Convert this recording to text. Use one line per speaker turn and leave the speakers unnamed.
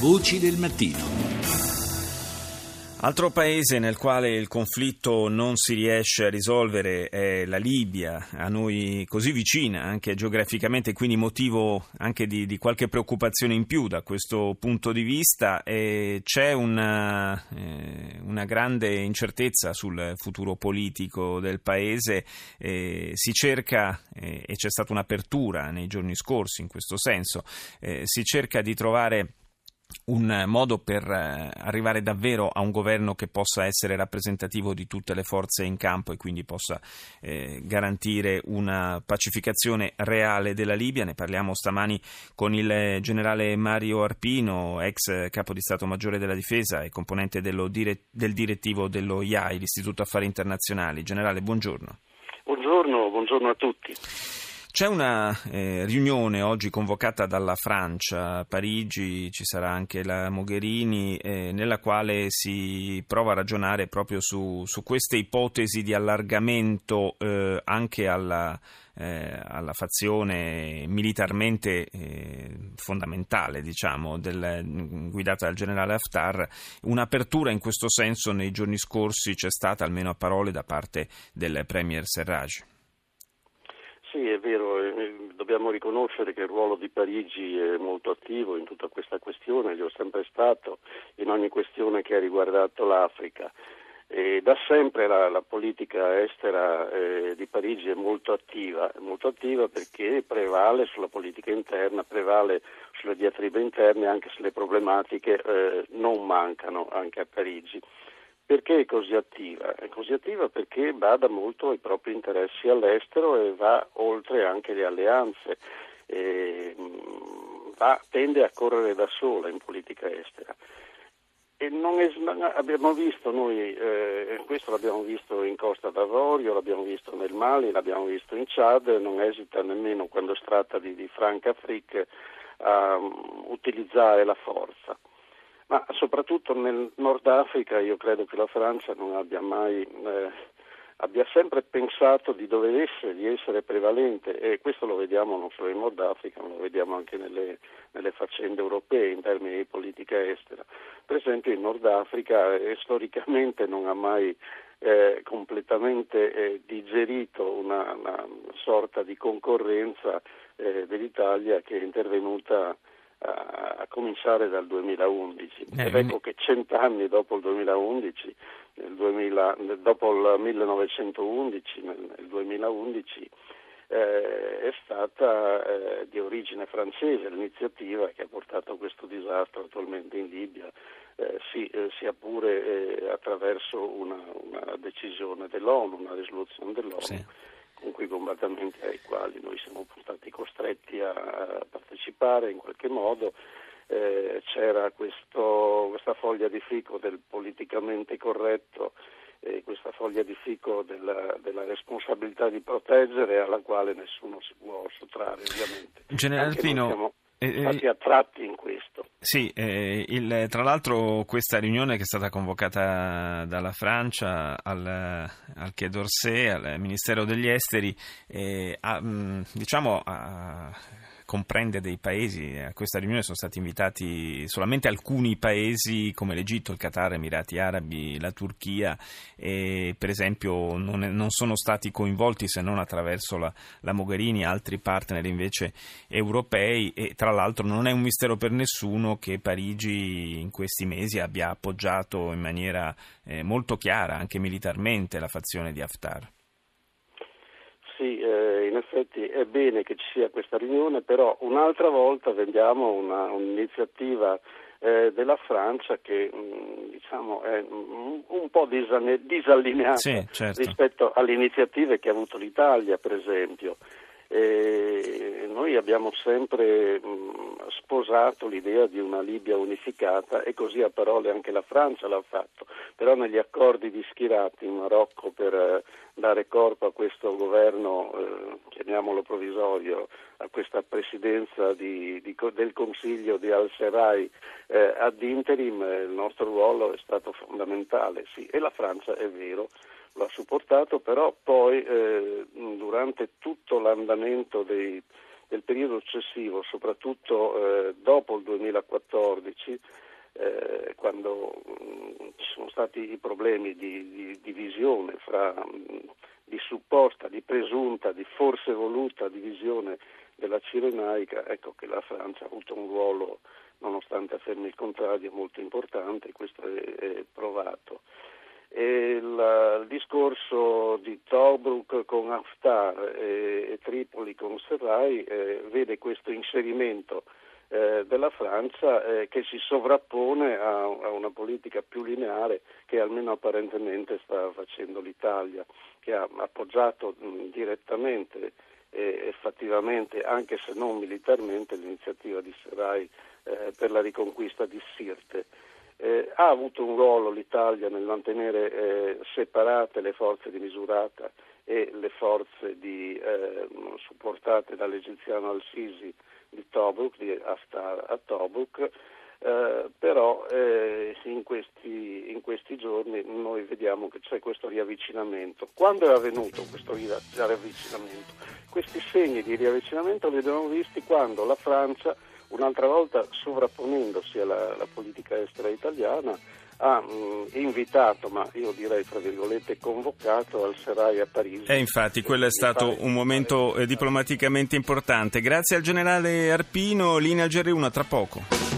Voci del mattino. Altro paese nel quale il conflitto non si riesce a risolvere è la Libia, a noi così vicina anche geograficamente, quindi motivo anche di, di qualche preoccupazione in più da questo punto di vista. E c'è una, eh, una, grande incertezza sul futuro politico del paese, eh, si cerca, eh, e c'è stata un'apertura nei giorni scorsi in questo senso, eh, si cerca di trovare un modo per eh, arrivare davvero a un governo che possa essere rappresentativo di tutte le forze in campo e quindi possa eh, garantire una pacificazione reale della Libia. Ne parliamo stamani con il generale Mario Arpino, ex capo di Stato Maggiore della Difesa e componente dire- del direttivo dello IAI, l'Istituto Affari Internazionali. Generale, buongiorno.
Buongiorno, buongiorno a tutti.
C'è una eh, riunione oggi convocata dalla Francia a Parigi, ci sarà anche la Mogherini, eh, nella quale si prova a ragionare proprio su, su queste ipotesi di allargamento eh, anche alla, eh, alla, fazione militarmente eh, fondamentale, diciamo, del, guidata dal generale Haftar. Un'apertura in questo senso nei giorni scorsi c'è stata, almeno a parole, da parte del Premier Serraj.
Sì, è vero, dobbiamo riconoscere che il ruolo di Parigi è molto attivo in tutta questa questione, lo è sempre stato in ogni questione che ha riguardato l'Africa. E da sempre la, la politica estera eh, di Parigi è molto attiva, molto attiva perché prevale sulla politica interna, prevale sulle diatribe interne, anche se le problematiche eh, non mancano anche a Parigi. Perché è così attiva? È così attiva perché bada molto ai propri interessi all'estero e va oltre anche le alleanze, va, tende a correre da sola in politica estera. E è, abbiamo visto noi, eh, questo l'abbiamo visto in Costa d'Avorio, l'abbiamo visto nel Mali, l'abbiamo visto in Chad, non esita nemmeno quando si tratta di, di Francafrique a um, utilizzare la forza. Ma soprattutto nel Nord Africa io credo che la Francia non abbia mai eh, abbia sempre pensato di dover essere, di essere prevalente e questo lo vediamo non solo in Nord Africa, ma lo vediamo anche nelle, nelle faccende europee in termini di politica estera. Per esempio in Nord Africa eh, storicamente non ha mai eh, completamente eh, digerito una, una, sorta di concorrenza eh, dell'Italia che è intervenuta a cominciare dal 2011. Eh, Ed ecco che cent'anni dopo il 2011, 2000, dopo il 1911, nel 2011, eh, è stata eh, di origine francese l'iniziativa che ha portato a questo disastro attualmente in Libia, eh, sì, eh, sia pure eh, attraverso una, una, decisione dell'ONU, una risoluzione dell'ONU. Sì con quei combattimenti ai quali noi siamo stati costretti a partecipare in qualche modo. Eh, c'era questo, questa foglia di fico del politicamente corretto e questa foglia di fico della, della, responsabilità di proteggere alla quale nessuno si può sottrarre ovviamente.
Generale Pino,
stati attratti in questo.
Sì, eh, il, tra l'altro questa riunione che è stata convocata dalla Francia al, al Quai d'Orsay, al Ministero degli Esteri, eh, ha, diciamo, ha comprende dei paesi, a questa riunione sono stati invitati solamente alcuni paesi come l'Egitto, il Qatar, Emirati Arabi, la Turchia e per esempio non, è, non sono stati coinvolti se non attraverso la, la, Mogherini altri partner invece europei e tra l'altro non è un mistero per nessuno che Parigi in questi mesi abbia appoggiato in maniera eh, molto chiara anche militarmente la fazione di Haftar.
In effetti è bene che ci sia questa riunione, però un'altra volta vediamo una, un'iniziativa eh, della Francia che mh, mm, diciamo, è mh, un po' disallineata
sì, certo.
rispetto alle iniziative che ha avuto l'Italia, per esempio. E noi abbiamo sempre mh, sposato l'idea di una Libia unificata e così a parole anche la Francia l'ha fatto, però negli accordi di schierati in Marocco per eh, dare corpo a questo governo, eh, chiamiamolo provvisorio, a questa presidenza di, di, del Consiglio di Al-Serrai eh, ad interim, eh, il nostro ruolo è stato fondamentale, sì, e la Francia è vero lo ha supportato, però poi eh, durante tutto l'andamento dei, del periodo successivo, soprattutto eh, dopo il 2014, eh, quando mh, mm, ci sono stati i problemi di, di divisione fra mh, mm, di supposta, di presunta, di forse voluta divisione della Cirenaica, ecco che la Francia ha avuto un ruolo, nonostante affermi il contrario, molto importante, questo è, è provato. E il, il, discorso di Tobruk con Haftar e, e Tripoli con Serrai eh, vede questo inserimento eh, della Francia eh, che si sovrappone a, a, una politica più lineare che almeno apparentemente sta facendo l'Italia, che ha appoggiato mh, direttamente e fattivamente, anche se non militarmente, l'iniziativa di Serai eh, per la riconquista di Sirte. Eh, ha avuto un ruolo l'Italia nel mantenere eh, separate le forze di Misurata e le forze di, eh, supportate dall'egiziano al-Sisi di Tobruk, di Haftar a Tobruk, eh, però eh, in, questi, in, questi, giorni noi vediamo che c'è questo riavvicinamento. Quando è avvenuto questo riavvicinamento? Questi segni di riavvicinamento li abbiamo visti quando la Francia, un'altra volta sovrapponendosi alla, alla politica estera italiana, ha mh, mm, invitato, ma io direi tra virgolette convocato al Serai a Parigi.
E infatti quello è stato un momento eh, diplomaticamente importante. Grazie al generale Arpino, linea GR1 tra poco.